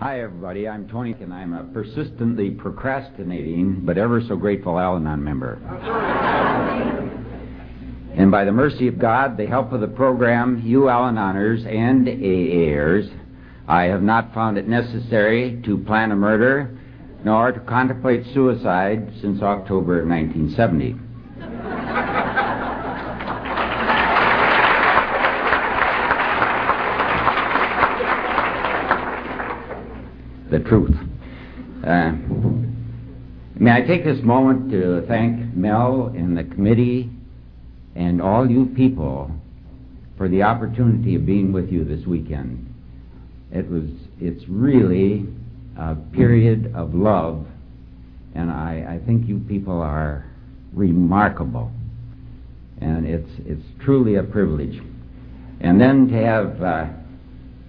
Hi, everybody. I'm Tony, and I'm a persistently procrastinating but ever so grateful Al Anon member. and by the mercy of God, the help of the program, you Al Anoners and AAers, I have not found it necessary to plan a murder nor to contemplate suicide since October of 1970. The truth. Uh, may I take this moment to thank Mel and the committee and all you people for the opportunity of being with you this weekend. It was, it's really a period of love, and I, I think you people are remarkable, and it's, it's truly a privilege. And then to have uh,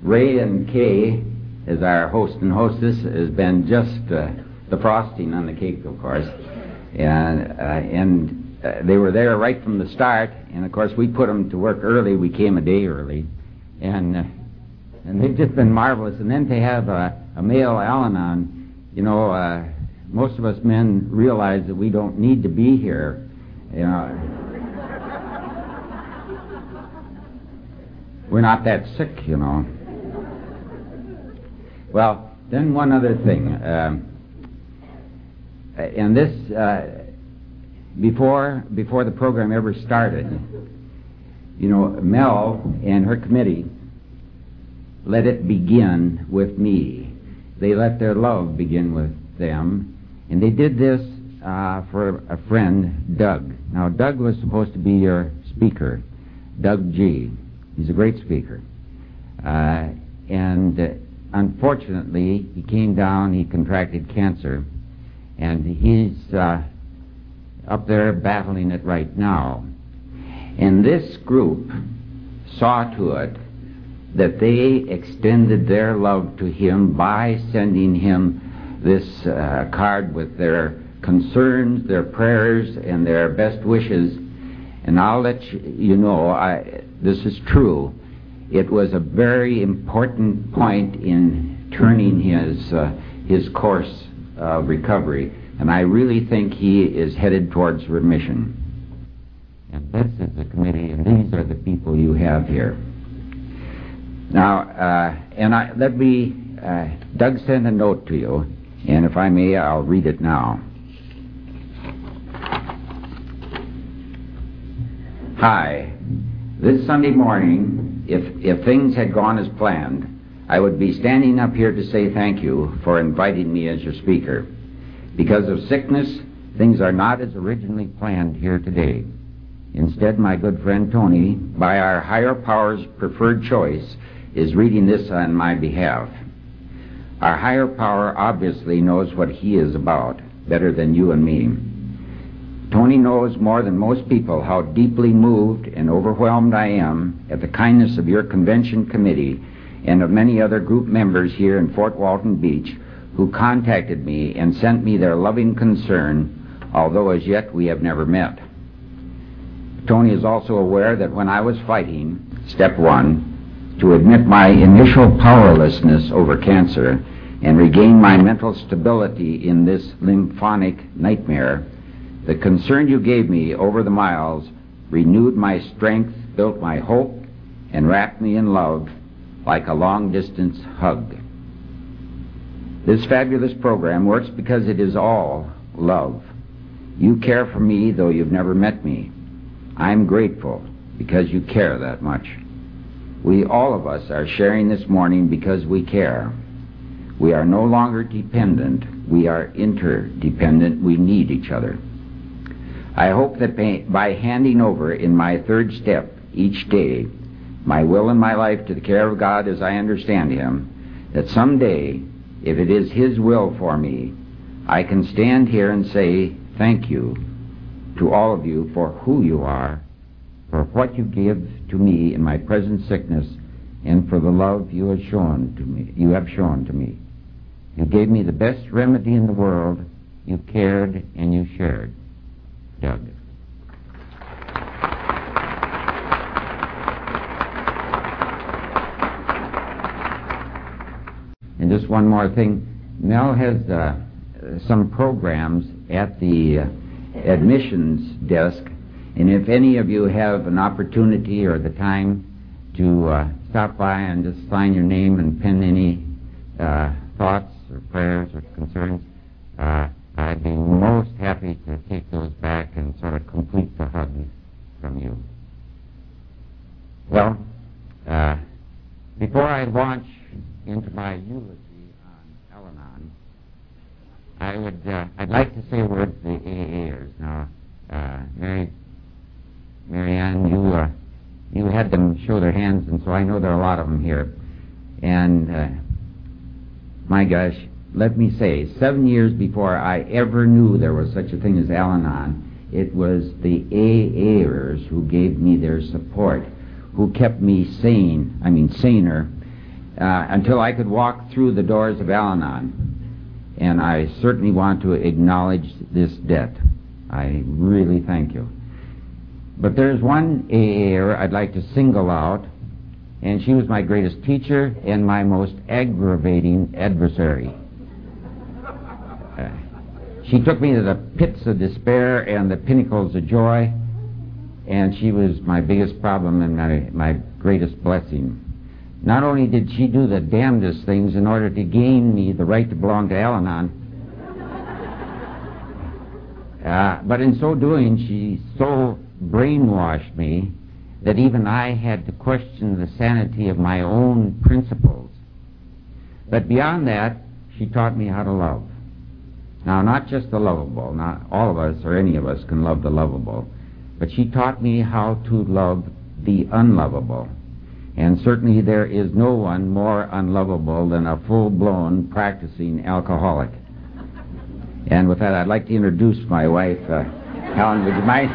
Ray and Kay as our host and hostess has been just uh, the frosting on the cake, of course. And, uh, and uh, they were there right from the start. And of course, we put them to work early. We came a day early. And, uh, and they've just been marvelous. And then to have a, a male Al Anon, you know, uh, most of us men realize that we don't need to be here. You know, we're not that sick, you know. Well, then one other thing. Um, and this, uh, before, before the program ever started, you know, Mel and her committee let it begin with me. They let their love begin with them. And they did this uh, for a friend, Doug. Now, Doug was supposed to be your speaker, Doug G. He's a great speaker. Uh, and unfortunately, he came down, he contracted cancer, and he's uh, up there battling it right now. And this group saw to it that they extended their love to him by sending him this uh, card with their concerns, their prayers, and their best wishes. And I'll let you know, I, this is true it was a very important point in turning his uh, his course of recovery, and I really think he is headed towards remission. And this is the committee, and these are the people you have here. Now, uh, and I, let me, uh, Doug sent a note to you, and if I may, I'll read it now. Hi. This Sunday morning, if, if things had gone as planned, I would be standing up here to say thank you for inviting me as your speaker. Because of sickness, things are not as originally planned here today. Instead, my good friend Tony, by our higher power's preferred choice, is reading this on my behalf. Our higher power obviously knows what he is about better than you and me. Tony knows more than most people how deeply moved and overwhelmed I am at the kindness of your convention committee and of many other group members here in Fort Walton Beach who contacted me and sent me their loving concern, although as yet we have never met. Tony is also aware that when I was fighting, step one, to admit my initial powerlessness over cancer and regain my mental stability in this lymphonic nightmare, the concern you gave me over the miles renewed my strength, built my hope, and wrapped me in love like a long distance hug. This fabulous program works because it is all love. You care for me though you've never met me. I'm grateful because you care that much. We, all of us, are sharing this morning because we care. We are no longer dependent. We are interdependent. We need each other. I hope that by handing over in my third step each day my will and my life to the care of God as I understand Him, that someday, if it is His will for me, I can stand here and say thank you to all of you for who you are, for what you give to me in my present sickness, and for the love you have shown to me. You have shown to me. You gave me the best remedy in the world. You cared and you shared. Doug. And just one more thing. Mel has uh, some programs at the uh, admissions desk, and if any of you have an opportunity or the time to uh, stop by and just sign your name and pen any uh, thoughts or prayers or concerns, uh, I'd be most happy to take those back and sort of complete the hug from you. Well, uh, before I launch into my eulogy on Al-Anon, I would uh, I'd like to say a word to the AAers. Now, uh, Mary, Marianne, you uh, you had them show their hands, and so I know there are a lot of them here. And uh, my gosh, let me say, seven years before I ever knew there was such a thing as Al-Anon, it was the AAers who gave me their support, who kept me sane, I mean saner, uh, until I could walk through the doors of Al-Anon. And I certainly want to acknowledge this debt. I really thank you. But there's one AAer I'd like to single out, and she was my greatest teacher and my most aggravating adversary. She took me to the pits of despair and the pinnacles of joy, and she was my biggest problem and my, my greatest blessing. Not only did she do the damnedest things in order to gain me the right to belong to Al Anon, uh, but in so doing, she so brainwashed me that even I had to question the sanity of my own principles. But beyond that, she taught me how to love. Now, not just the lovable, not all of us or any of us can love the lovable, but she taught me how to love the unlovable. And certainly there is no one more unlovable than a full-blown practicing alcoholic. And with that, I'd like to introduce my wife, uh, Helen. Would you mind?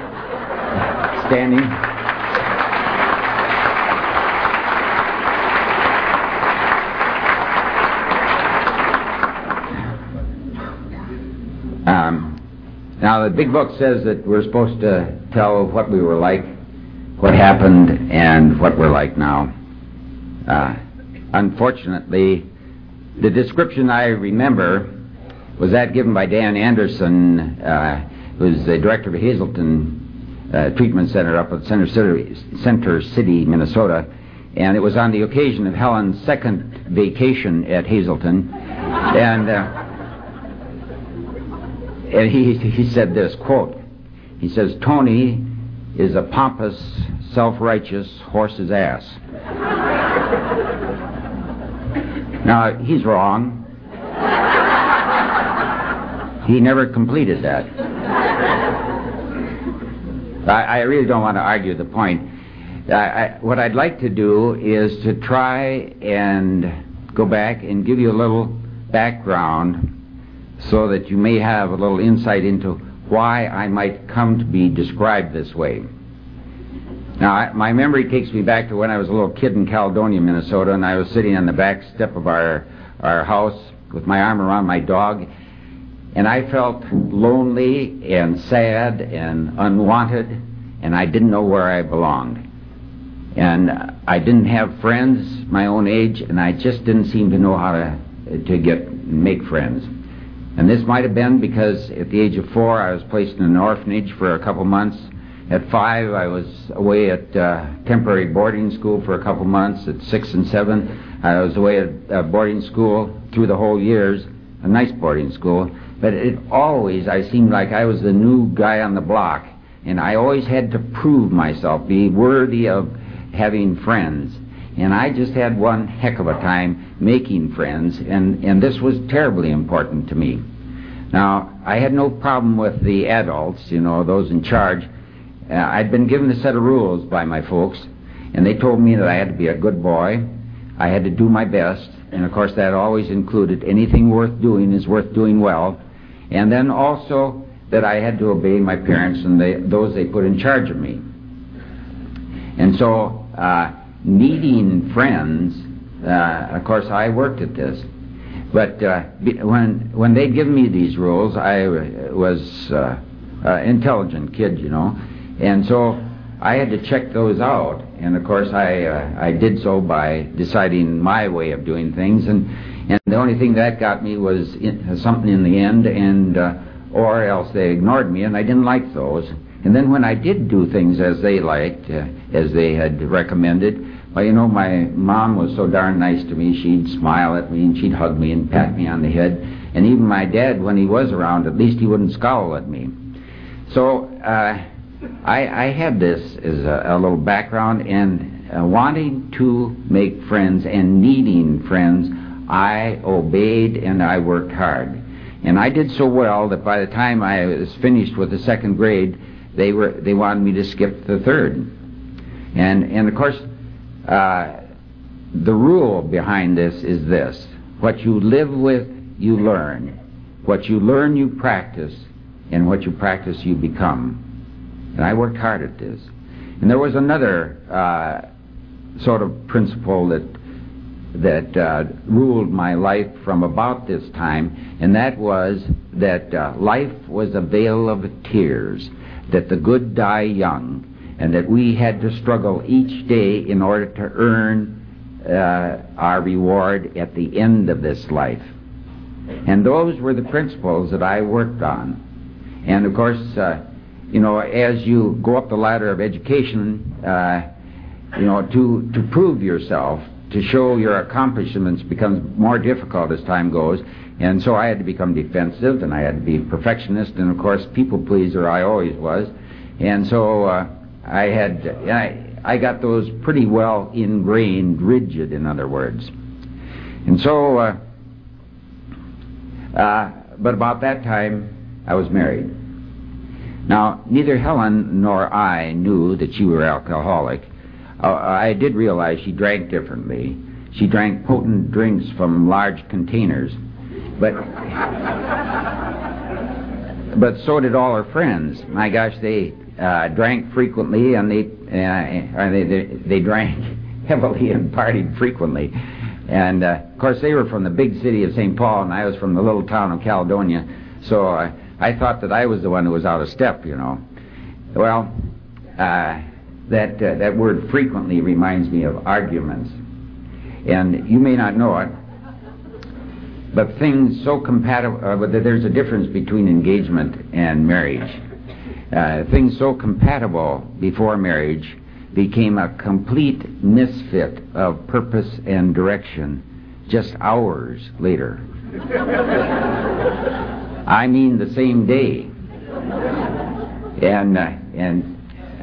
standing. Um, now, the big book says that we're supposed to tell what we were like, what happened, and what we're like now. Uh, unfortunately, the description I remember was that given by Dan Anderson, uh, who's the director of Hazelden uh, treatment center up at Center City, Center City, Minnesota, and it was on the occasion of Helen's second vacation at Hazelden, and uh, and he he said this quote. He says Tony is a pompous, self-righteous horse's ass. now he's wrong. He never completed that. I, I really don't want to argue the point. I, I, what I'd like to do is to try and go back and give you a little background so that you may have a little insight into why I might come to be described this way. Now, I, my memory takes me back to when I was a little kid in Caledonia, Minnesota, and I was sitting on the back step of our, our house with my arm around my dog, and I felt lonely and sad and unwanted, and I didn't know where I belonged. And I didn't have friends my own age, and I just didn't seem to know how to, to get make friends. And this might have been because at the age of four, I was placed in an orphanage for a couple months. At five, I was away at uh, temporary boarding school for a couple months. At six and seven, I was away at uh, boarding school through the whole years, a nice boarding school. But it always, I seemed like I was the new guy on the block. And I always had to prove myself, be worthy of having friends. And I just had one heck of a time making friends, and, and this was terribly important to me. Now, I had no problem with the adults, you know, those in charge. Uh, I'd been given a set of rules by my folks, and they told me that I had to be a good boy, I had to do my best, and of course that always included anything worth doing is worth doing well, and then also that I had to obey my parents and they, those they put in charge of me. And so, uh, needing friends, uh, of course, I worked at this. But uh, when when they'd me these rules, I was uh, uh, intelligent kid, you know, and so I had to check those out. And of course, I uh, I did so by deciding my way of doing things. And And the only thing that got me was in, something in the end, and uh, or else they ignored me, and I didn't like those. And then when I did do things as they liked, uh, as they had recommended, well, you know, my mom was so darn nice to me. She'd smile at me and she'd hug me and pat me on the head. And even my dad, when he was around, at least he wouldn't scowl at me. So uh, I, I had this as a, a little background, and uh, wanting to make friends and needing friends, I obeyed and I worked hard. And I did so well that by the time I was finished with the second grade, they were they wanted me to skip the third. And and of course, uh, the rule behind this is this: what you live with, you learn. What you learn, you practice, and what you practice, you become. And I worked hard at this. And there was another uh, sort of principle that that uh, ruled my life from about this time, and that was that uh, life was a vale of tears, that the good die young, and that we had to struggle each day in order to earn uh, our reward at the end of this life. And those were the principles that I worked on. And of course, uh, you know, as you go up the ladder of education, uh, you know, to, to prove yourself, to show your accomplishments becomes more difficult as time goes. And so I had to become defensive, and I had to be perfectionist, and of course, people pleaser I always was. And so uh, I had, I, I got those pretty well ingrained, rigid, in other words. And so, uh, uh, but about that time, I was married. Now, neither Helen nor I knew that she were alcoholic. Uh, I did realize she drank differently. She drank potent drinks from large containers, but but so did all her friends. My gosh, they uh, drank frequently, and they, uh, they, they they drank heavily and partied frequently. And uh, of course, they were from the big city of St. Paul, and I was from the little town of Caledonia. So uh, I thought that I was the one who was out of step, you know. Well, uh, that uh, that word frequently reminds me of arguments, and you may not know it, but things so compatible. Uh, but there's a difference between engagement and marriage. Uh, things so compatible before marriage became a complete misfit of purpose and direction just hours later. I mean the same day. And uh, and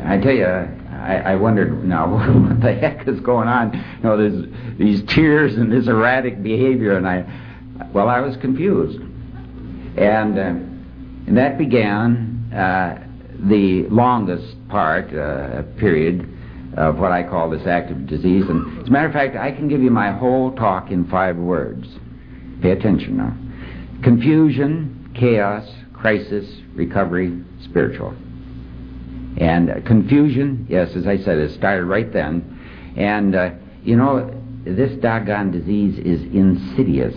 I tell you, I, I wondered now what the heck is going on. You know, there's these tears and this erratic behavior, and I, well, I was confused, and uh, and that began uh, the longest part uh, period of what I call this active disease. And as a matter of fact, I can give you my whole talk in five words. Pay attention now: confusion, chaos, crisis, recovery, spiritual. And uh, confusion, yes, as I said, it started right then. And, uh, you know, this doggone disease is insidious,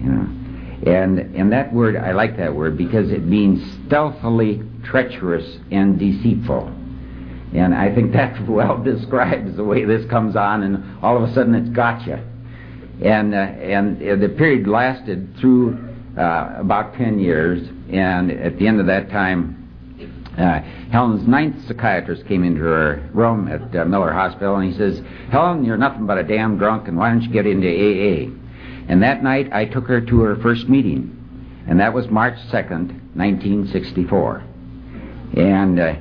you know. And, and that word, I like that word because it means stealthily treacherous and deceitful. And I think that well describes the way this comes on, and all of a sudden it's got you. And, uh, and uh, the period lasted through uh, about 10 years, and at the end of that time, uh, Helen's ninth psychiatrist came into her room at uh, Miller Hospital, and he says, Helen, you're nothing but a damn drunk, and why don't you get into AA? And that night, I took her to her first meeting, and that was March 2nd, 1964. And, uh,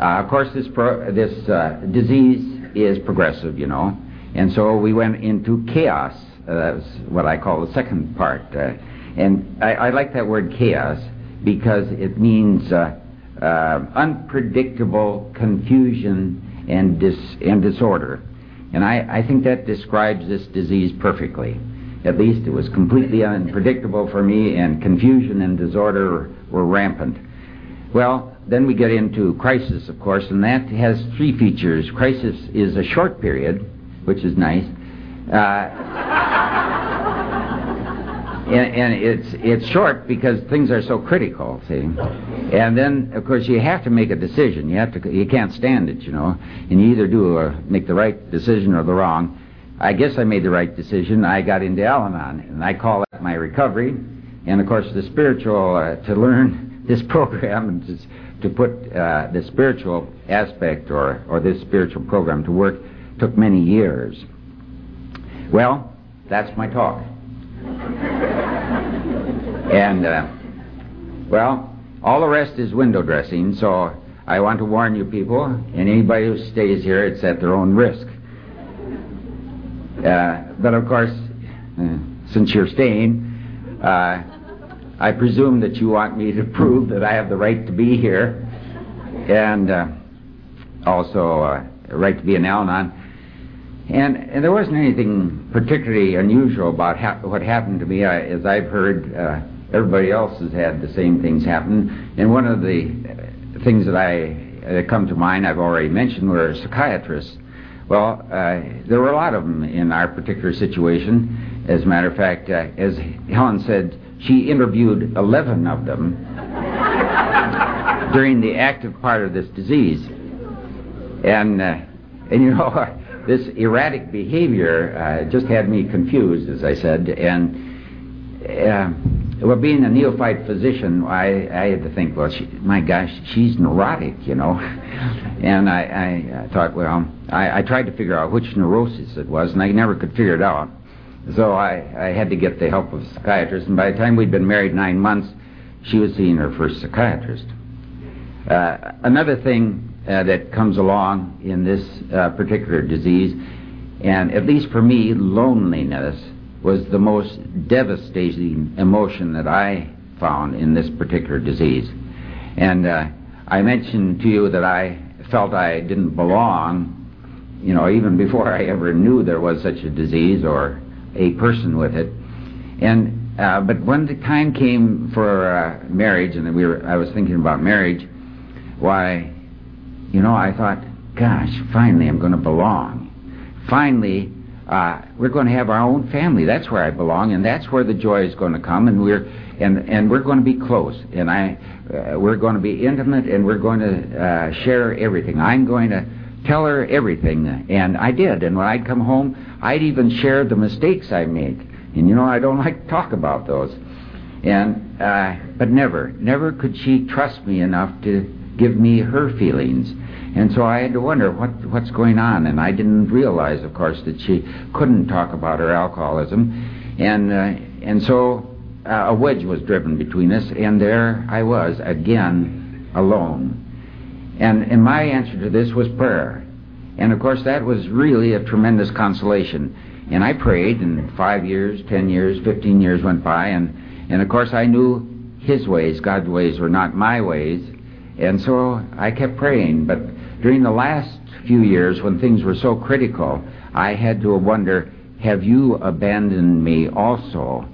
uh, of course, this, this uh, disease is progressive, you know, and so we went into chaos. Uh, that was what I call the second part. and I, I, like that word chaos because it means uh, unpredictable confusion and, dis- and disorder. And I, I think that describes this disease perfectly. At least it was completely unpredictable for me, and confusion and disorder were rampant. Well, then we get into crisis, of course, and that has three features. Crisis is a short period, which is nice. Uh, and, and, it's it's short because things are so critical. See, and then of course you have to make a decision. You have to you can't stand it, you know, and you either do or make the right decision or the wrong. I guess I made the right decision. I got into Al Anon, and I call that my recovery. And of course, the spiritual, uh, to learn this program, to, to put uh, the spiritual aspect or, or this spiritual program to work, took many years. Well, that's my talk. and, uh, well, all the rest is window dressing, so I want to warn you people, and anybody who stays here, it's at their own risk. Uh, but of course, uh, since you're staying, uh, I presume that you want me to prove that I have the right to be here, and uh, also uh, a right to be an Al-Anon. And, and there wasn't anything particularly unusual about ha- what happened to me. I, as I've heard, uh, everybody else has had the same things happen. And one of the things that I that come to mind, I've already mentioned, were psychiatrists. Well, uh, there were a lot of them in our particular situation. As a matter of fact, uh, as Helen said, she interviewed 11 of them during the active part of this disease. And, uh, and you know, this erratic behavior uh, just had me confused, as I said. And uh, well, being a neophyte physician, I, I had to think, well, she, my gosh, she's neurotic, you know. and I, I, I thought, well, I, I tried to figure out which neurosis it was, and I never could figure it out. So I, I had to get the help of a psychiatrist, and by the time we'd been married nine months, she was seeing her first psychiatrist. Uh, another thing uh, that comes along in this uh, particular disease, and at least for me, loneliness was the most devastating emotion that I found in this particular disease. And uh, I mentioned to you that I felt I didn't belong, you know, even before I ever knew there was such a disease or a person with it. And uh, but when the time came for uh, marriage, and we were, I was thinking about marriage, why, you know, I thought, gosh, finally I'm going to belong. Finally, uh, we're going to have our own family. That's where I belong, and that's where the joy is going to come. And we're and and we're going to be close, and I uh, we're going to be intimate, and we're going to uh, share everything. I'm going to tell her everything, and I did. And when I'd come home, I'd even share the mistakes I made. And you know, I don't like to talk about those. And uh, but never, never could she trust me enough to give me her feelings. And so I had to wonder what what's going on, and I didn't realize, of course, that she couldn't talk about her alcoholism, and uh, and so uh, a wedge was driven between us, and there I was again alone. And and my answer to this was prayer, and of course that was really a tremendous consolation. And I prayed, and five years, ten years, fifteen years went by, and and of course I knew His ways, God's ways, were not my ways, and so I kept praying, but during the last few years, when things were so critical, I had to wonder, have you abandoned me also?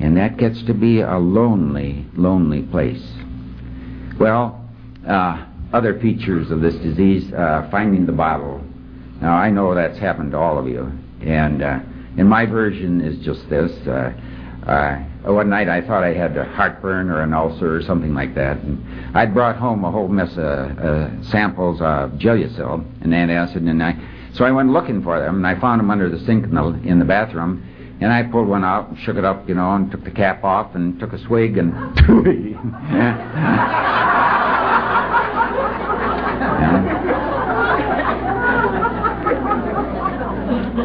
And that gets to be a lonely, lonely place. Well, uh, other features of this disease, uh, finding the bottle. Now, I know that's happened to all of you. And, uh, and my version is just this. Uh, one night I thought I had a heartburn or an ulcer or something like that. And I'd brought home a whole mess of uh, samples of Gelusil and antacid, and I, so I went looking for them, and I found them under the sink in the, in the bathroom. And I pulled one out and shook it up, you know, and took the cap off and took a swig and.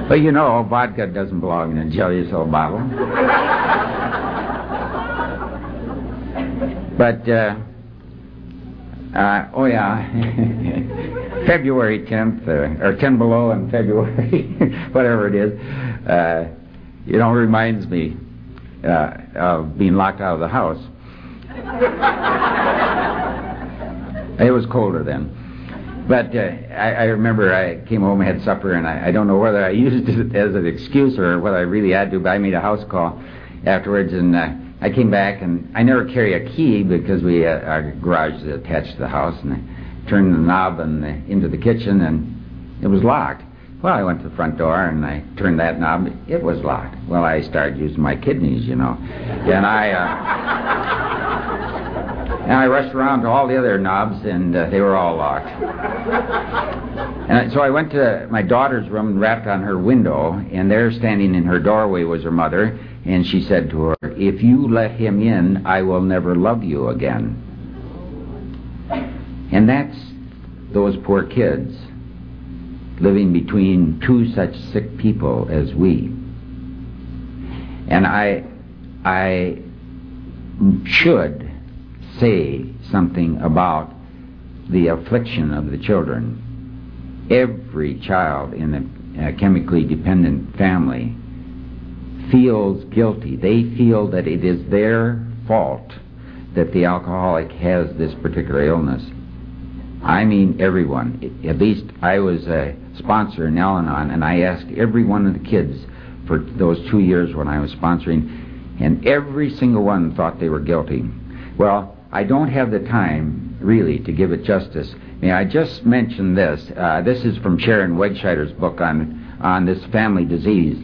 But you know, vodka doesn't belong in a Gelusil bottle. But, uh, uh, oh yeah, February 10th, uh, or 10 below in February, whatever it is, uh, you know, reminds me uh, of being locked out of the house. it was colder then. But uh, I, I remember I came home, had supper, and I, I don't know whether I used it as an excuse or whether I really had to, but I made a house call afterwards, and uh, I came back, and I never carry a key because we uh, our garage is attached to the house, and I turned the knob and the, into the kitchen, and it was locked. Well, I went to the front door and I turned that knob. It was locked. Well, I started using my kidneys, you know, and I. Uh, And I rushed around to all the other knobs, and uh, they were all locked. and so I went to my daughter's room and rapped on her window, and there standing in her doorway was her mother, and she said to her, If you let him in, I will never love you again. And that's those poor kids living between two such sick people as we. And I, I should say something about the affliction of the children. Every child in a, a chemically dependent family feels guilty. They feel that it is their fault that the alcoholic has this particular illness. I mean everyone. At least I was a sponsor in Al-Anon, and I asked every one of the kids for those two years when I was sponsoring, and every single one thought they were guilty. Well, I don't have the time, really, to give it justice. May I just mention this? Uh, this is from Sharon Wegscheider's book on, on this family disease.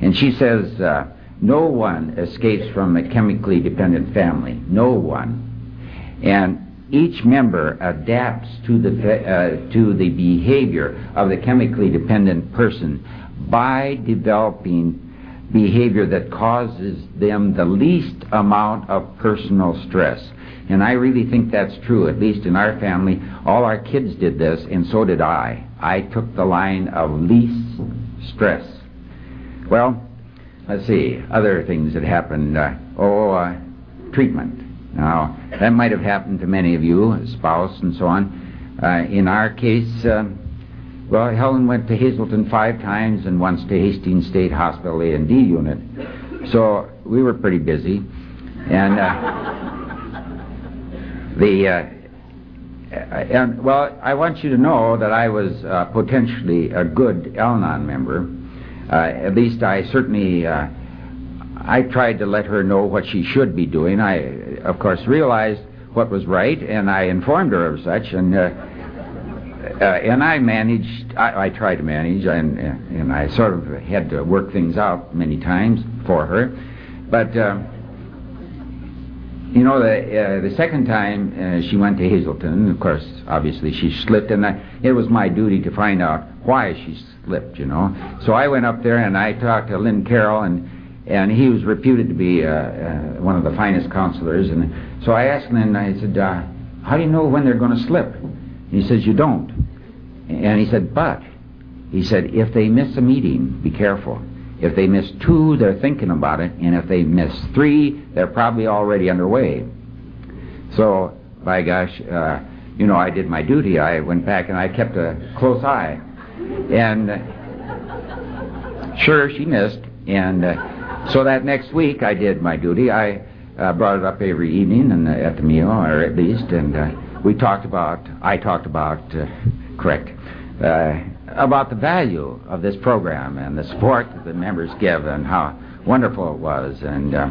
And she says, uh, no one escapes from a chemically dependent family. No one. And each member adapts to the, uh, to the behavior of the chemically dependent person by developing behavior that causes them the least amount of personal stress. And I really think that's true, at least in our family. All our kids did this, and so did I. I took the line of least stress. Well, let's see, other things that happened. Uh, oh, uh, treatment. Now, that might have happened to many of you, a spouse and so on. Uh, in our case, uh, well, Helen went to Hazelden five times and once to Hastings State Hospital A&D unit. So we were pretty busy. And uh, the uh, and well, I want you to know that I was uh, potentially a good Al-Anon member. Uh, at least I certainly uh, I tried to let her know what she should be doing. I, of course, realized what was right, and I informed her of such. And uh, uh, and I managed. I, I tried to manage, and and I sort of had to work things out many times for her. But uh, you know, the uh, the second time uh, she went to Hazelden, of course, obviously she slipped, and I, it was my duty to find out why she slipped. You know, so I went up there and I talked to Lynn Carroll and and he was reputed to be uh, uh, one of the finest counselors. And so I asked him, I said, uh, "How do you know when they're going to slip?" And he says, "You don't." And he said, "But," he said, "if they miss a meeting, be careful. If they miss two, they're thinking about it, and if they miss three, they're probably already underway." So, by gosh, uh, you know, I did my duty. I went back and I kept a close eye, and sure, she missed, and. Uh, so that next week I did my duty. I uh, brought it up every evening and at the meal, or at least, and uh, we talked about. I talked about, uh, correct, uh, about the value of this program and the support that the members give, and how wonderful it was. And uh,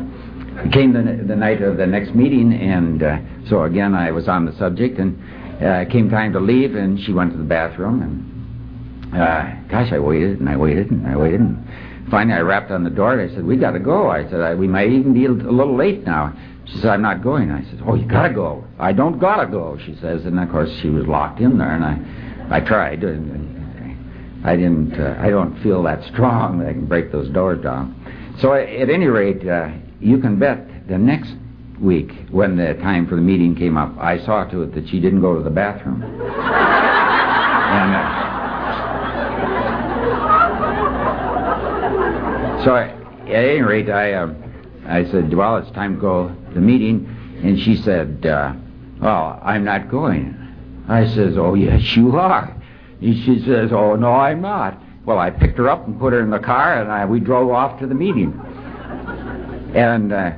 it came the, the night of the next meeting, and uh, so again I was on the subject, and uh, it came time to leave, and she went to the bathroom, and uh, gosh, I waited and I waited and I waited. And, Finally, I rapped on the door and I said, we got to go. I said, I, we might even be a little late now. She said, I'm not going. I said, oh, you got to go. I don't got to go, she says. And, of course, she was locked in there, and I, I tried. I didn't, uh, I don't feel that strong that I can break those doors down. So at any rate, uh, you can bet the next week when the time for the meeting came up, I saw to it that she didn't go to the bathroom. and, uh, So I, at any rate, I uh, I said, well, it's time to go to the meeting, and she said, uh, well, I'm not going. I says, oh yes, you are. She says, oh no, I'm not. Well, I picked her up and put her in the car, and I, we drove off to the meeting. And uh,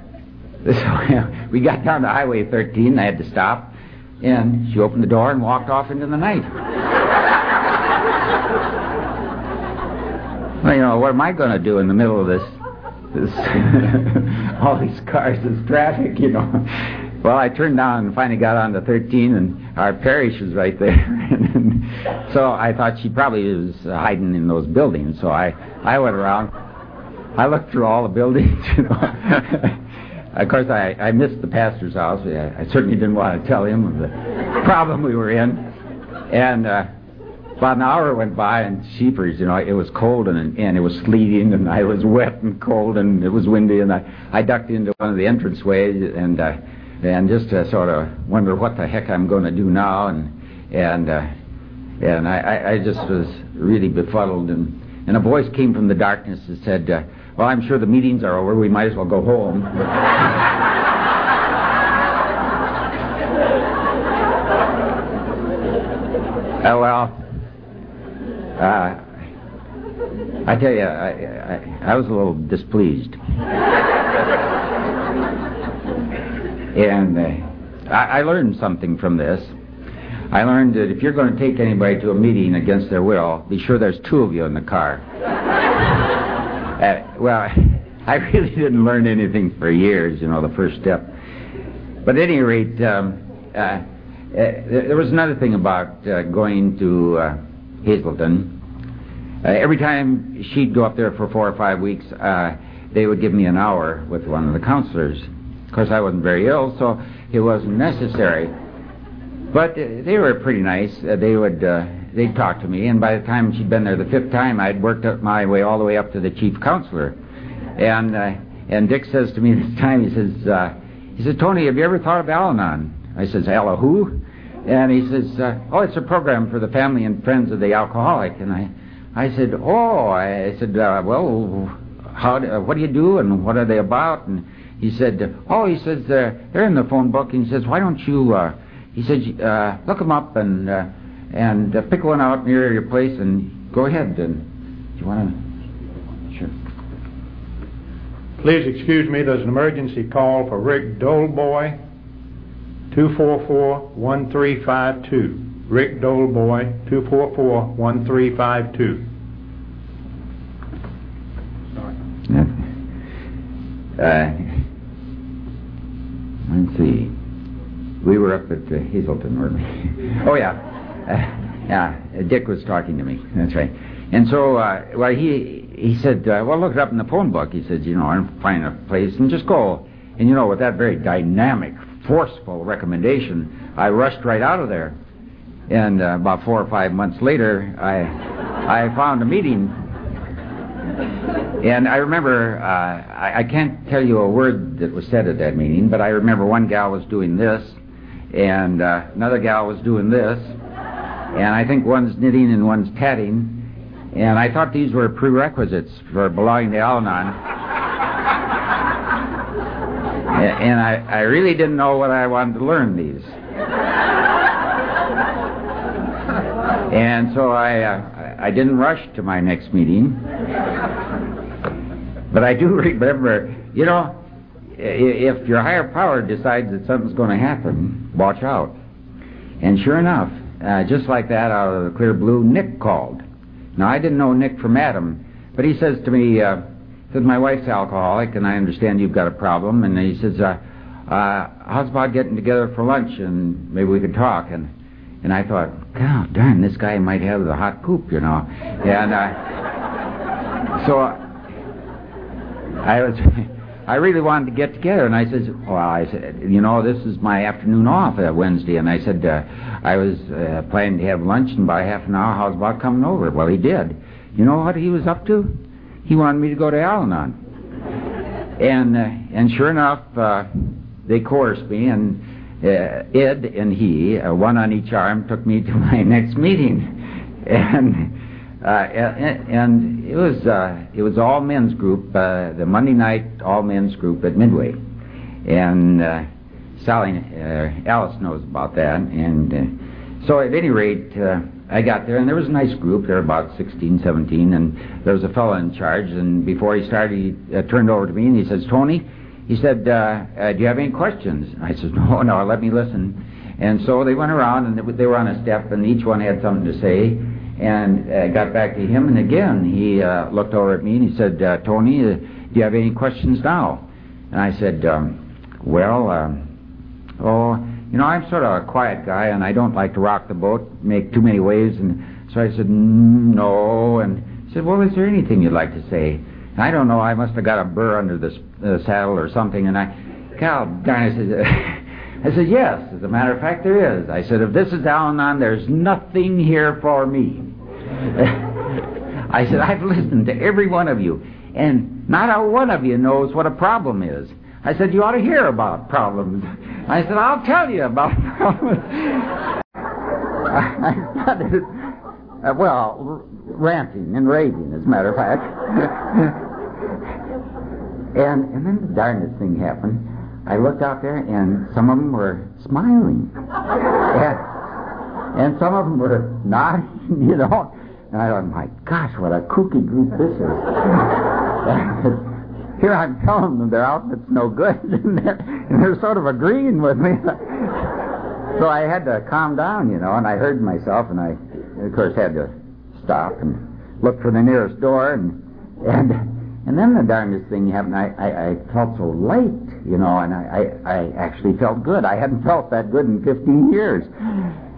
so we got down to Highway 13. I had to stop, and she opened the door and walked off into the night. Well, you know, what am I going to do in the middle of this, this all these cars, this traffic, you know? Well, I turned down and finally got on to 13, and our parish was right there. so I thought she probably was hiding in those buildings. So I, I went around. I looked through all the buildings, you know. of course, I, I missed the pastor's house. I, I certainly didn't want to tell him of the problem we were in. And uh, about an hour went by, and sheepers, you know, it was cold and and it was sleeting, and I was wet and cold, and it was windy, and I I ducked into one of the entrance ways, and uh, and just uh, sort of wonder what the heck I'm going to do now, and and uh, and I, I just was really befuddled, and and a voice came from the darkness that said, uh, "Well, I'm sure the meetings are over. We might as well go home." Oh well, uh, I tell you, I, I, I was a little displeased. And uh, I, I learned something from this. I learned that if you're going to take anybody to a meeting against their will, be sure there's two of you in the car. uh, well, I really didn't learn anything for years, you know, the first step. But at any rate, um, uh, uh, there was another thing about uh, going to uh, Hazelden. Uh, every time she'd go up there for four or five weeks, uh, they would give me an hour with one of the counselors. Of course, I wasn't very ill, so it wasn't necessary. But uh, they were pretty nice. Uh, they would uh, they'd talk to me, and by the time she'd been there the fifth time, I'd worked up my way all the way up to the chief counselor. And uh, and Dick says to me this time, he says, uh, he says, Tony, have you ever thought of Al-Anon? I says, Al who? And he says, uh, oh, it's a program for the family and friends of the alcoholic. And I, I said, oh, I said, uh, well, how, do, uh, what do you do and what are they about? And he said, oh, he says, uh, they're in the phone book. And he says, why don't you, uh, he said, uh, look them up and, uh, and uh, pick one out near your place and go ahead. And do you want to? Sure. Please excuse me, there's an emergency call for Rick Doleboy, 244-1352. Rick Doleboy, 244-1352. Uh, let's see. We were up at uh, Hazelden, weren't we? oh, yeah. Uh, yeah, Dick was talking to me. That's right. And so, uh, well, he he said, uh, well, look it up in the phone book. He said, you know, and find a place and just go. And, you know, with that very dynamic, forceful recommendation, I rushed right out of there. And uh, about four or five months later, I I found a meeting and I remember, uh, I, I can't tell you a word that was said at that meeting, but I remember one gal was doing this, and uh, another gal was doing this, and I think one's knitting and one's tatting, and I thought these were prerequisites for belonging to Al-Anon. and I, I really didn't know what I wanted to learn these. And so I, uh, I didn't rush to my next meeting. But I do remember, you know, if your higher power decides that something's going to happen, watch out. And sure enough, uh, just like that, out of the clear blue, Nick called. Now, I didn't know Nick from Adam, but he says to me, uh, says, my wife's alcoholic, and I understand you've got a problem. And he says, uh, uh, how's about getting together for lunch, and maybe we could talk? And and I thought, God darn, this guy might have the hot poop, you know. And uh, so I was, I really wanted to get together, and I said, well, I said, you know, this is my afternoon off uh, Wednesday, and I said, uh, I was uh, planning to have lunch in about half an hour. How's about coming over? Well, he did. You know what he was up to? He wanted me to go to Al-Anon, and uh, and sure enough, uh, they coerced me and uh, Ed and he, uh, one on each arm, took me to my next meeting, and uh, and it was uh, it was all men's group, uh, the Monday night all men's group at Midway, and uh, Sally uh, Alice knows about that, and uh, so at any rate. Uh, I got there, and there was a nice group. There were about 16, 17, and there was a fellow in charge. And before he started, he uh, turned over to me and he says, "Tony, he said, uh, uh, do you have any questions? I said, no, no, let me listen. And so they went around and they were on a step and each one had something to say and uh, got back to him and again he uh, looked over at me and he said, uh, Tony, uh, do you have any questions now? And I said, um, well, um, oh, you know, I'm sort of a quiet guy and I don't like to rock the boat, make too many waves. And so I said, no. And he said, well, is there anything you'd like to say? I don't know. I must have got a burr under the uh, saddle or something, and I Cal, darn, I said, I said, yes, as a matter of fact, there is. I said, if this is Al-Anon, there's nothing here for me. I said, I've listened to every one of you, and not a one of you knows what a problem is. I said, you ought to hear about problems. I said, I'll tell you about problems. I started, uh, well, ranting and raving, as a matter of fact. and, and then the darndest thing happened. I looked out there, and some of them were smiling. and, and some of them were nodding, you know. And I thought, my gosh, what a kooky group this is. Here I'm telling them their outfit's no good, and they're, and they're sort of agreeing with me. so I had to calm down, you know, and I heard myself, and I, of course, had to stop and look for the nearest door, and and and then the darndest thing happened. I, I, I felt so light, you know, and I, I, I actually felt good. I hadn't felt that good in 15 years.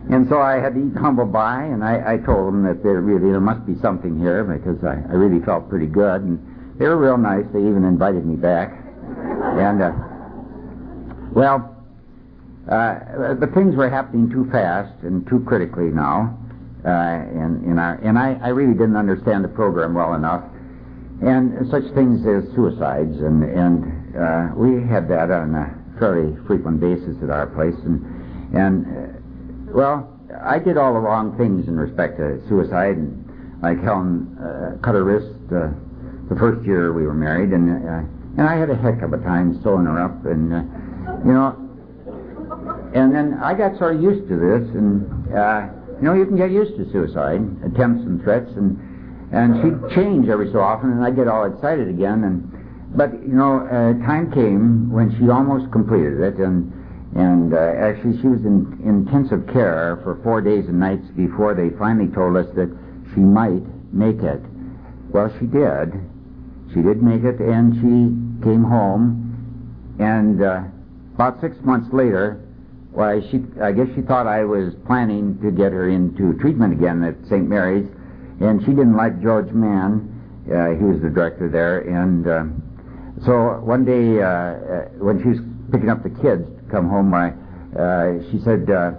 And so I had to eat humble pie, and I, I told them that there really there must be something here because I, I really felt pretty good, and they were real nice. They even invited me back, and uh, well, uh, but things were happening too fast and too critically now, and in our and I, I really didn't understand the program well enough, and such things as suicides, and and uh, we had that on a fairly frequent basis at our place, and and uh, well, I did all the wrong things in respect to suicide, and like Helen uh, cut her wrist uh, the first year we were married, and uh, and I had a heck of a time sewing her up, and uh, you know, and then I got sort of used to this, and uh, you know, you can get used to suicide attempts and threats, and and she'd change every so often, and I'd get all excited again, and but you know, uh, time came when she almost completed it, and and uh, actually she was in intensive care for four days and nights before they finally told us that she might make it. Well, she did. She did make it, and she came home, and uh, about six months later, why, she, I guess she thought I was planning to get her into treatment again at St. Mary's, and she didn't like George Mann. Uh, he was the director there, and uh, so one day uh, uh, when she was picking up the kids to come home, I, uh, she said uh,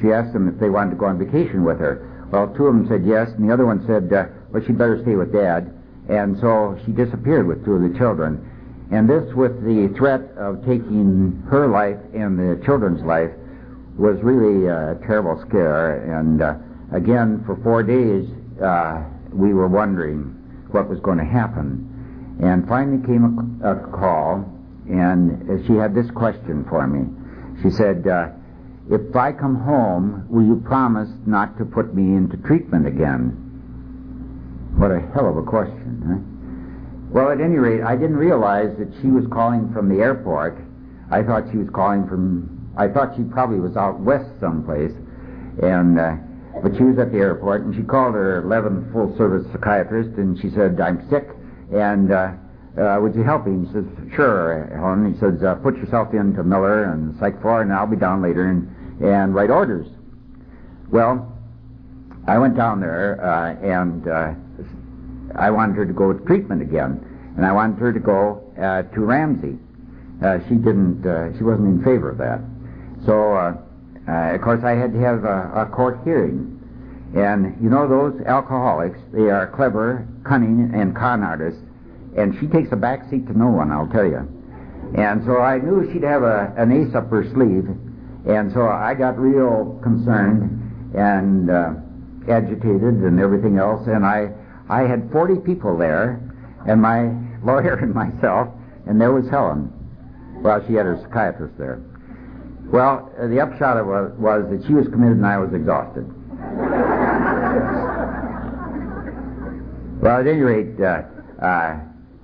she asked them if they wanted to go on vacation with her. Well, two of them said yes, and the other one said, "Well, she'd better stay with Dad." And so she disappeared with two of the children. And this, with the threat of taking her life and the children's life, was really a terrible scare. And uh, again, for four days, uh, we were wondering what was going to happen. And finally came a, a call, and she had this question for me. She said, uh, If I come home, will you promise not to put me into treatment again? What a hell of a question, huh? Well, at any rate, I didn't realize that she was calling from the airport. I thought she was calling from, I thought she probably was out west someplace. And, uh, but she was at the airport and she called her 11th full service psychiatrist and she said, I'm sick and, uh, uh, would you help me? He says, sure, Helen. He says, uh, put yourself into Miller and Psych 4 and I'll be down later and, and write orders. Well, I went down there, uh, and, uh, I wanted her to go to treatment again, and I wanted her to go uh, to Ramsey. Uh, she didn't. Uh, she wasn't in favor of that. So, uh, uh, of course, I had to have a, a court hearing. And you know those alcoholics? They are clever, cunning, and con artists. And she takes a back seat to no one, I'll tell you. And so I knew she'd have a, an ace up her sleeve. And so I got real concerned and uh, agitated and everything else. And I I had 40 people there, and my lawyer and myself, and there was Helen. Well, she had her psychiatrist there. Well, uh, the upshot of it was that she was committed and I was exhausted. well, at any rate, uh, uh,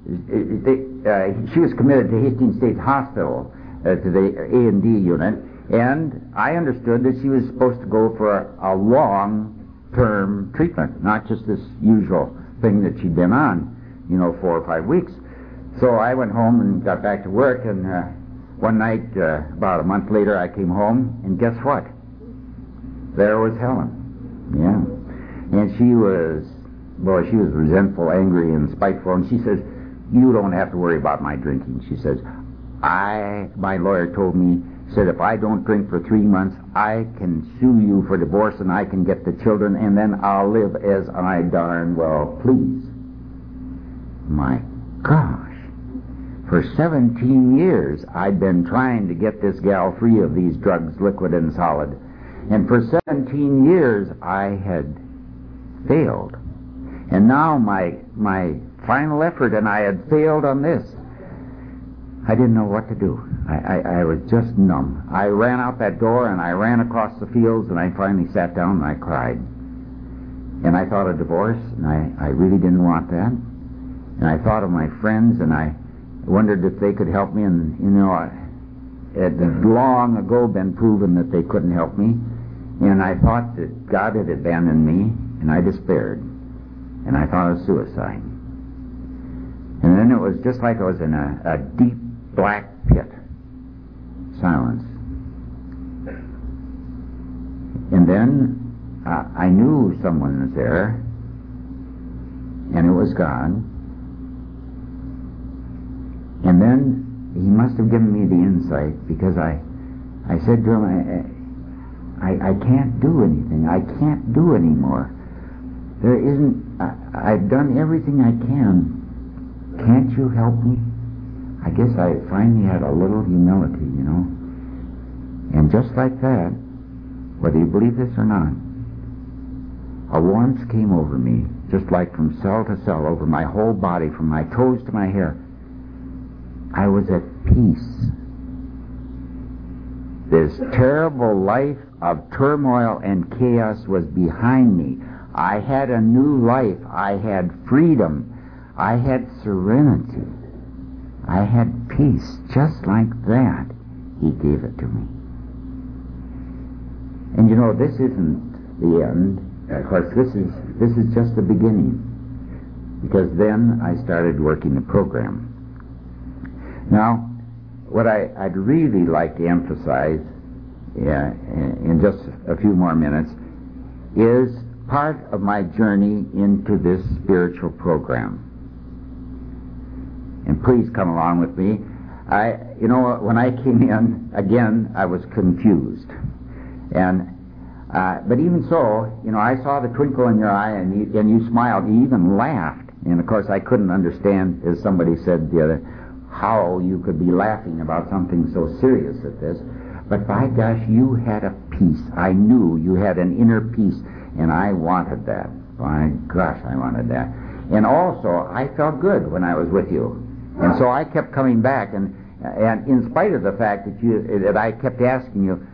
uh, she was committed to Hastings State Hospital, uh, to the A and D unit, and I understood that she was supposed to go for a, a long term treatment, not just this usual thing that she'd been on, you know, four or five weeks. So I went home and got back to work, and uh, one night, uh, about a month later, I came home, and guess what? There was Helen. Yeah. And she was, boy, she was resentful, angry, and spiteful, and she says, you don't have to worry about my drinking. She says, I, my lawyer told me, said if I don't drink for three months, I can sue you for divorce and I can get the children and then I'll live as I darn well please. My gosh. For 17 years, I'd been trying to get this gal free of these drugs, liquid and solid. And for 17 years, I had failed. And now my, my final effort, and I had failed on this. I didn't know what to do. I, I, I was just numb. I ran out that door and I ran across the fields and I finally sat down and I cried. And I thought of divorce and I, I really didn't want that. And I thought of my friends and I wondered if they could help me and, you know, I, it had long ago been proven that they couldn't help me. And I thought that God had abandoned me and I despaired. And I thought of suicide. And then it was just like I was in a, a deep black pit. Silence. And then uh, I knew someone was there, and it was God. And then he must have given me the insight because I, I said to him, I, I, I can't do anything. I can't do anymore. There isn't. I, I've done everything I can. Can't you help me? I guess I finally had a little humility, you know. And just like that, whether you believe this or not, a warmth came over me, just like from cell to cell, over my whole body, from my toes to my hair. I was at peace. This terrible life of turmoil and chaos was behind me. I had a new life. I had freedom. I had serenity. I had peace just like that. He gave it to me. And you know, this isn't the end. Of course, this is this is just the beginning. Because then I started working the program. Now, what I, would really like to emphasize yeah, in just a few more minutes is part of my journey into this spiritual program and please come along with me. I, you know, when I came in, again, I was confused. And, uh, but even so, you know, I saw the twinkle in your eye and you, and you smiled. You even laughed. And of course, I couldn't understand, as somebody said the other, how you could be laughing about something so serious as this. But by gosh, you had a peace. I knew you had an inner peace, and I wanted that. By gosh, I wanted that. And also, I felt good when I was with you. And so I kept coming back, and and in spite of the fact that you that I kept asking you,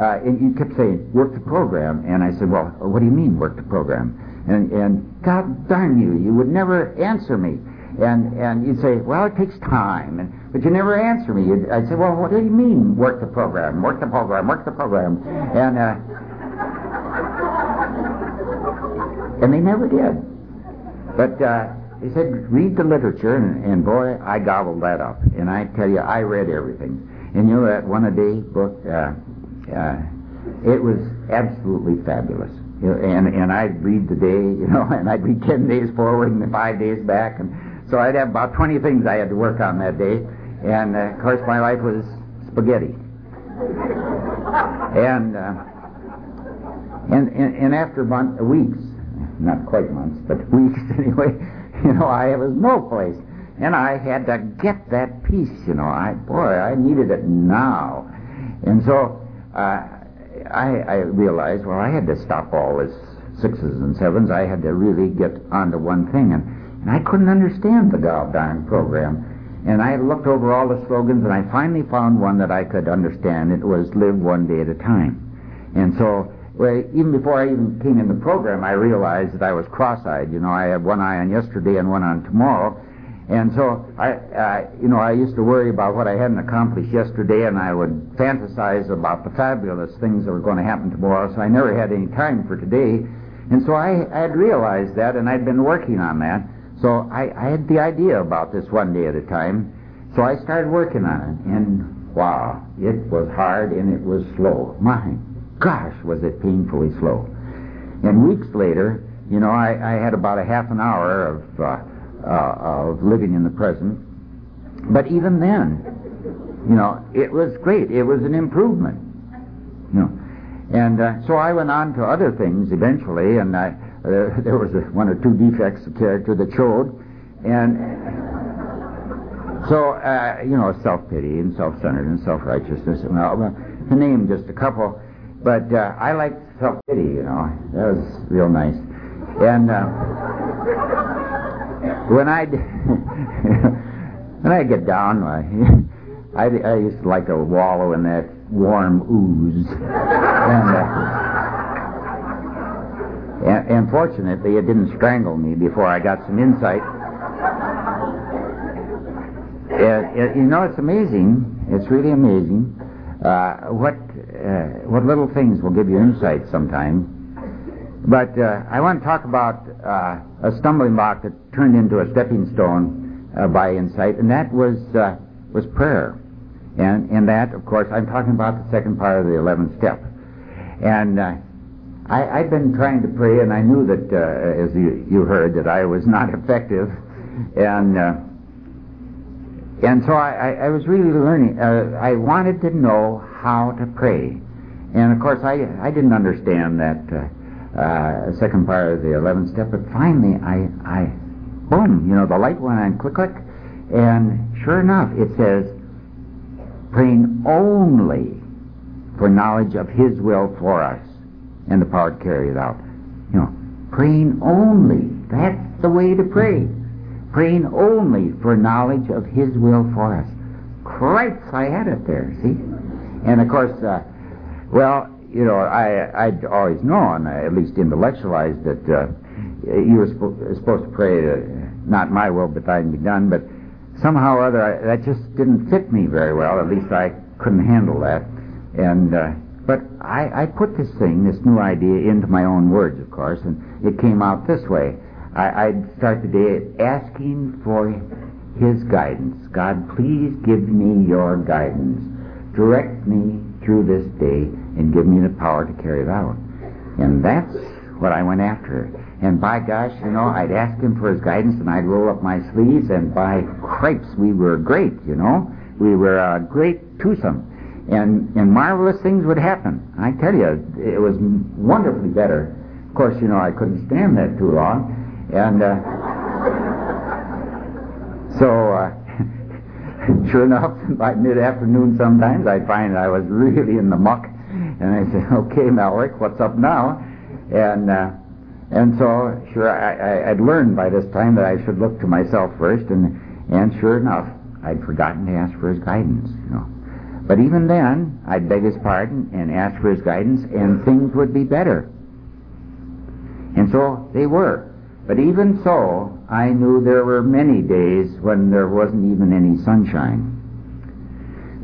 uh, and you kept saying work the program, and I said, well, what do you mean work the program? And and God darn you, you would never answer me, and and you'd say, well, it takes time, and but you never answer me. You'd, I'd say, well, what do you mean work the program? Work the program? Work the program? And uh, and they never did. But uh, he said, read the literature, and, and boy, I gobbled that up. And I tell you, I read everything. And you know that one a day book, uh, uh, it was absolutely fabulous. And and I'd read the day, you know, and I'd read ten days forward and five days back, and so I'd have about twenty things I had to work on that day. And uh, of course, my life was spaghetti. and, uh, and and and after month, weeks, not quite months, but weeks anyway. You know, I was no place. And I had to get that peace, you know. I boy, I needed it now. And so uh, I, I realized, well, I had to stop all this sixes and sevens. I had to really get onto one thing. And, and I couldn't understand the goddamn program. And I looked over all the slogans, and I finally found one that I could understand. It was live one day at a time. And so well, even before I even came in the program, I realized that I was cross-eyed. You know, I had one eye on yesterday and one on tomorrow. And so I, you know, I used to worry about what I hadn't accomplished yesterday, and I would fantasize about the fabulous things that were going to happen tomorrow. So I never had any time for today. And so I, I had realized that, and I'd been working on that. So I, I had the idea about this one day at a time. So I started working on it, and wow, it was hard and it was slow. My gosh, was it painfully slow. And weeks later, you know, I, I had about a half an hour of, uh, uh, of living in the present. But even then, you know, it was great. It was an improvement. You know, and uh, so I went on to other things eventually, and I, uh, there was a, one or two defects of character that showed, and so uh, you know, self-pity and self-centered and self-righteousness. Well, to name just a couple, but uh, I like self-pity. You know, that was real nice, and uh, when I when I get down, I, I I used to like to wallow in that warm ooze. and, uh, and, and fortunately, it didn't strangle me before I got some insight. It, it, you know, it's amazing. It's really amazing uh, what uh, what little things will give you insight sometimes. But uh, I want to talk about uh, a stumbling block that turned into a stepping stone uh, by insight, and that was uh, was prayer. And in that, of course, I'm talking about the second part of the 11th step. And I, had been trying to pray, and I knew that, as you, you, heard, that I was not effective. And and so I, I, was really learning. Uh, I wanted to know how to pray. And of course, I, I didn't understand that uh, uh, second part of the 11th step, but finally, I, I, boom, you know, the light went on, click, click, and sure enough, it says, praying only for knowledge of His will for us and the power to carry it out. You know, praying only. That's the way to pray. Praying only for knowledge of His will for us. Christ, I had it there, see? And of course, uh, well, you know, I, I'd always known, uh, at least intellectualized, that uh, you were supposed to pray, uh, not my will, but thine be done, but somehow or other, I, that just didn't fit me very well. At least I couldn't handle that. And uh, but I, I put this thing, this new idea, into my own words, of course, and it came out this way. I, I'd start the day asking for His guidance. God, please give me your guidance. Direct me through this day and give me the power to carry it out. And that's what I went after. And by gosh, you know, I'd ask him for his guidance, and I'd roll up my sleeves, and by cripes, we were great, you know. We were a great twosome. And, and marvelous things would happen. I tell you, it was wonderfully better. Of course, you know, I couldn't stand that too long. And uh, so, uh, sure enough, by mid-afternoon sometimes, I'd find I was really in the muck. And I'd say, okay, Malrick, what's up now? And... Uh, and so, sure, I, I, I'd learned by this time that I should look to myself first, and, and sure enough, I'd forgotten to ask for his guidance, you know. But even then, I'd beg his pardon and ask for his guidance, and things would be better. And so they were. But even so, I knew there were many days when there wasn't even any sunshine.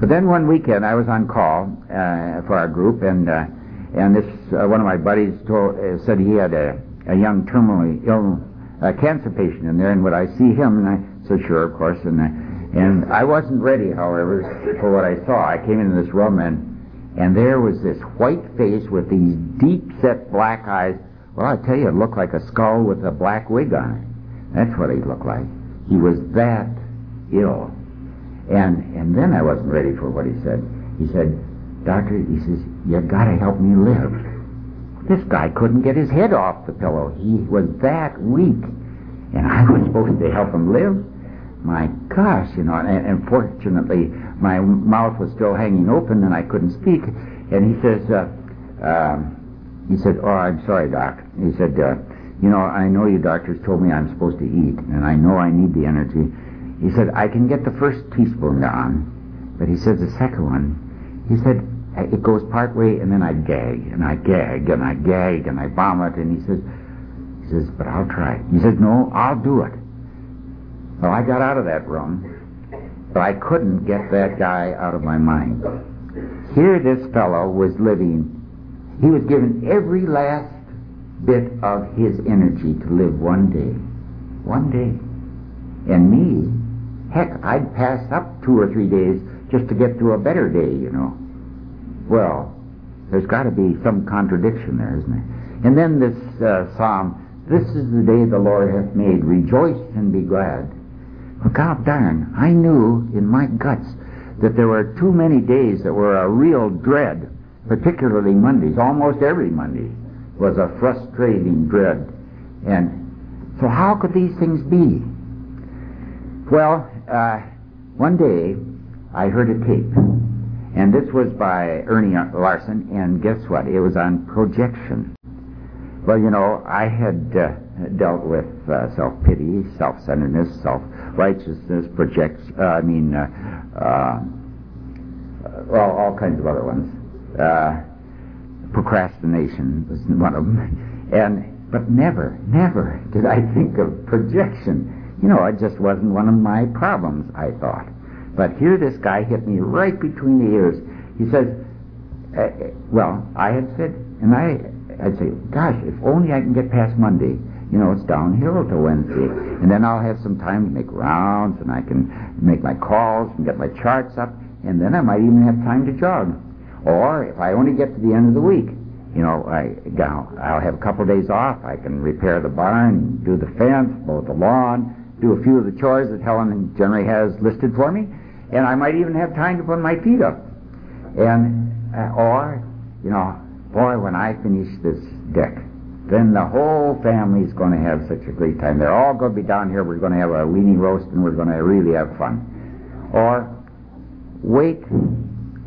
But then one weekend, I was on call uh, for our group, and uh, and this uh, one of my buddies told, uh, said he had a a young terminally ill uh, cancer patient in there, and would I see him? And I said, sure, of course. And I, and I wasn't ready, however, for what I saw. I came into this room, and and there was this white face with these deep-set black eyes. Well, I tell you, it looked like a skull with a black wig on it. That's what he looked like. He was that ill. And and then I wasn't ready for what he said. He said, Doctor, he says, you got to help me live. This guy couldn't get his head off the pillow. He was that weak. And I was supposed to help him live. My gosh, you know, and, and fortunately my mouth was still hanging open and I couldn't speak. And he says, uh, um, he said, oh, I'm sorry, Doc. He said, uh, you know, I know you doctors told me I'm supposed to eat, and I know I need the energy. He said, I can get the first teaspoon down, but he says the second one, he said, it goes part way, and then I gag, and I gag, and I gag, and I vomit, and he says, he says, but I'll try. He says, no, I'll do it. Well, I got out of that room, but I couldn't get that guy out of my mind. Here this fellow was living, he was given every last bit of his energy to live one day. One day. And me, heck, I'd pass up two or three days just to get to a better day, you know. Well, there's got to be some contradiction there, isn't there? And then this uh, psalm, this is the day the Lord hath made, rejoice and be glad. Well, God darn, I knew in my guts that there were too many days that were a real dread, particularly Mondays. Almost every Monday was a frustrating dread. And so how could these things be? Well, uh, one day I heard a tape, and this was by Earnie Larsen, and guess what? It was on projection. Well, you know, I had uh, dealt with uh, self-pity, self-centeredness, self-righteousness, projects, uh, I mean, uh, uh, well, all kinds of other ones. Uh, procrastination was one of them. And, but never, never did I think of projection. You know, it just wasn't one of my problems, I thought. But here this guy hit me right between the ears. He says, uh, uh, well, I had said, and I, I'd say, gosh, if only I can get past Monday. You know, it's downhill to Wednesday. And then I'll have some time to make rounds, and I can make my calls and get my charts up, and then I might even have time to jog. Or if I only get to the end of the week, you know, I, I'll have a couple of days off. I can repair the barn, do the fence, mow the lawn, do a few of the chores that Helen generally has listed for me, and I might even have time to put my feet up. And uh, or, you know, boy, when I finish this deck, then the whole family's going to have such a great time. They're all going to be down here. We're going to have a weenie roast, and we're going to really have fun. Or wait,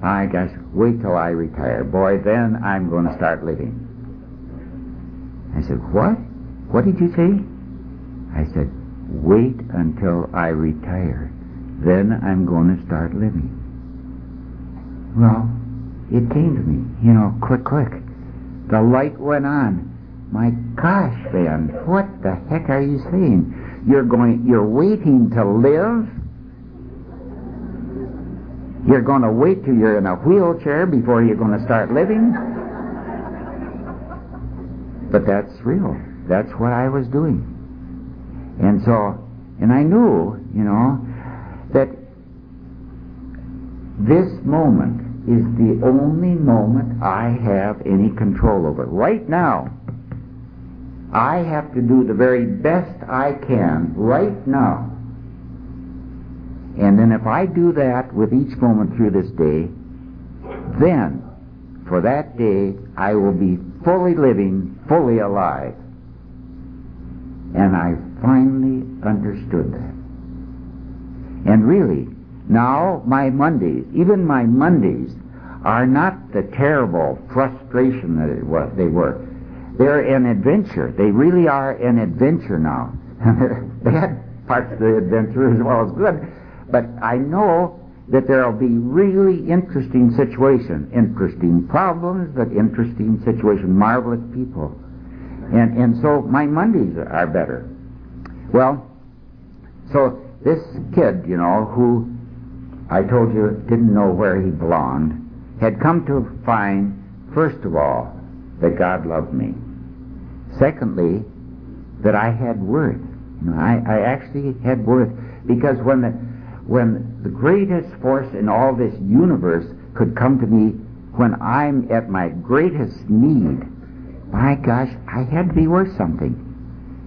I guess, wait till I retire. Boy, then I'm going to start living. I said, what? What did you say? I said, wait until I retire. Then I'm going to start living. Well, it came to me, you know, quick, quick. The light went on. My gosh, Ben, what the heck are you saying? You're going, you're waiting to live? You're going to wait till you're in a wheelchair before you're going to start living? But that's real. That's what I was doing. And so, and I knew, you know, that this moment is the only moment I have any control over. Right now, I have to do the very best I can right now. And then if I do that with each moment through this day, then for that day I will be fully living, fully alive. And I finally understood that. And really, now my Mondays, even my Mondays, are not the terrible frustration that it was, they were. They're an adventure. They really are an adventure now. Bad parts of the adventure as well as good. But I know that there will be really interesting situations, interesting problems, but interesting situations, marvelous people. And, and so my Mondays are better. Well, so this kid, you know, who I told you didn't know where he belonged, had come to find, first of all, that God loved me. Secondly, that I had worth. You know, I, I actually had worth because when the when the greatest force in all this universe could come to me when I'm at my greatest need, my gosh, I had to be worth something.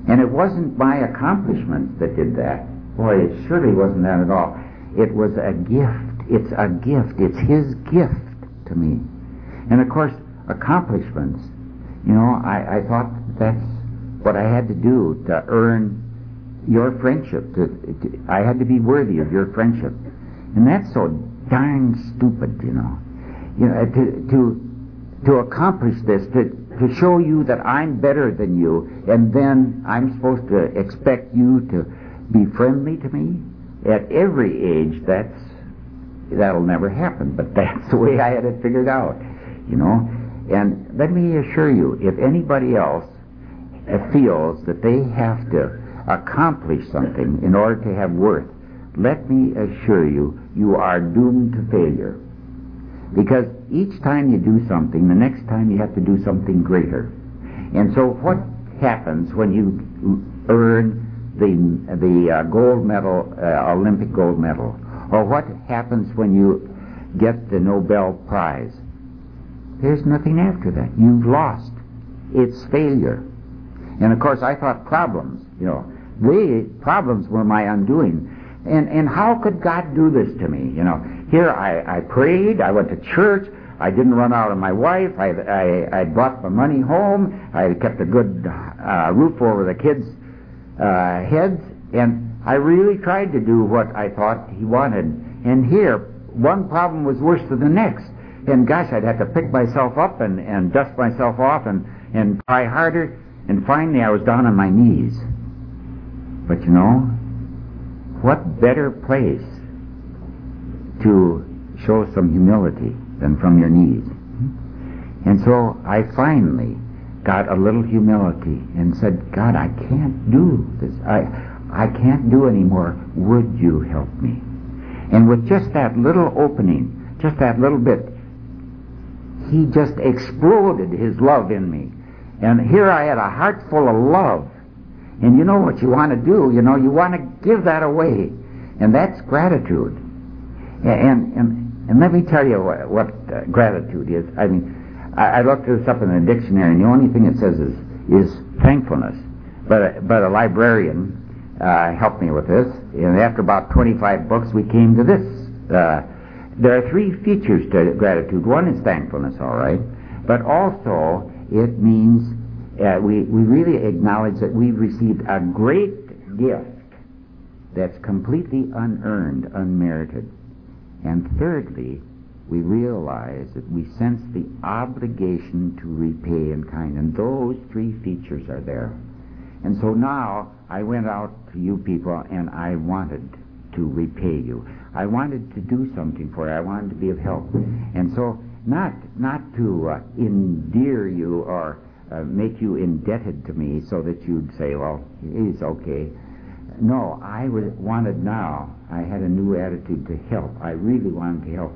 And it wasn't my accomplishments that did that. Boy, it surely wasn't that at all. It was a gift. It's a gift. It's His gift to me. And of course, accomplishments, you know, I, I thought that's what I had to do to earn your friendship. To, to, I had to be worthy of your friendship. And that's so darn stupid, you know. You know, to, to, to accomplish this, to, to show you that I'm better than you, and then I'm supposed to expect you to be friendly to me? At every age, that's that'll never happen. But that's the way I had it figured out, you know. And let me assure you, if anybody else feels that they have to accomplish something in order to have worth, let me assure you, you are doomed to failure. Because each time you do something, the next time you have to do something greater. And so what happens when you earn the, the uh, gold medal, uh, Olympic gold medal? Or what happens when you get the Nobel Prize? There's nothing after that. You've lost. It's failure. And of course, I thought problems, you know, the problems were my undoing. And, and how could God do this to me? You know, here I, I prayed, I went to church, I didn't run out on my wife, I, I, I brought my money home, I kept a good uh, roof over the kids' uh, heads, and I really tried to do what I thought he wanted. And here, one problem was worse than the next. And gosh, I'd have to pick myself up and, and dust myself off and, and try harder. And finally, I was down on my knees. But you know, what better place to show some humility than from your knees? And so I finally got a little humility and said, God, I can't do this. I, I can't do anymore. Would you help me? And with just that little opening, just that little bit, he just exploded his love in me. And here I had a heart full of love. And you know what you want to do? You know, you want to give that away. And that's gratitude. And, and, and let me tell you what, what uh, gratitude is. I mean, I, I looked this up in the dictionary, and the only thing it says is, is thankfulness. But, but a librarian uh, helped me with this, and after about 25 books, we came to this. Uh, there are three features to gratitude. One is thankfulness, all right, but also it means uh, we, we really acknowledge that we've received a great gift that's completely unearned, unmerited. And thirdly, we realize that we sense the obligation to repay in kind. And those three features are there. And so now I went out to you people and I wanted to repay you. I wanted to do something for you. I wanted to be of help. And so not not to uh, endear you or uh, make you indebted to me so that you'd say, well, he's okay. No, I was, wanted now. I had a new attitude to help. I really wanted to help.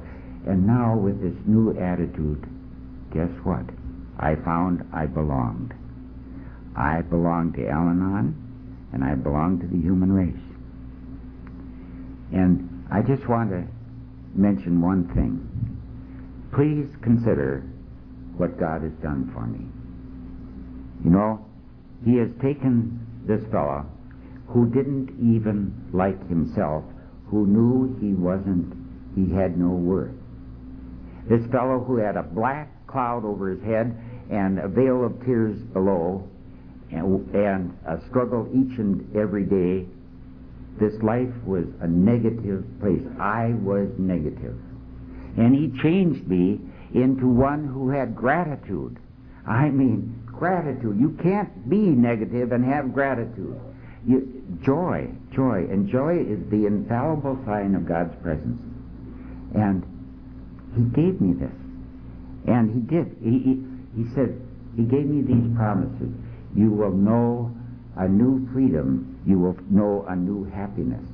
And now with this new attitude, guess what? I found I belonged. I belong to Al Anon, and I belong to the human race. And I just want to mention one thing. Please consider what God has done for me. You know, He has taken this fellow who didn't even like himself, who knew he wasn't, he had no worth. This fellow who had a black cloud over his head and a veil of tears below, and, and a struggle each and every day. This life was a negative place. I was negative. And he changed me into one who had gratitude. I mean, gratitude. You can't be negative and have gratitude. You, joy, joy. And joy is the infallible sign of God's presence. And he gave me this. And he did. He, he, he said, he gave me these promises you will know a new freedom. You will know a new happiness.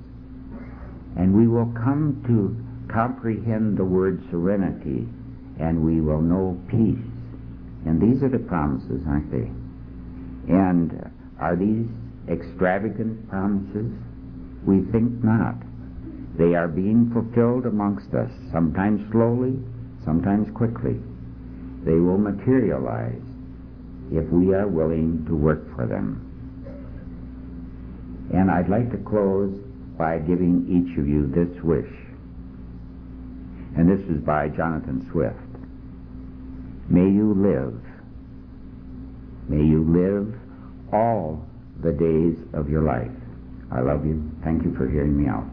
And we will come to comprehend the word serenity, and we will know peace. And these are the promises, aren't they? And are these extravagant promises? We think not. They are being fulfilled amongst us, sometimes slowly, sometimes quickly. They will materialize if we are willing to work for them. And I'd like to close by giving each of you this wish. And this is by Jonathan Swift. May you live. May you live all the days of your life. I love you. Thank you for hearing me out.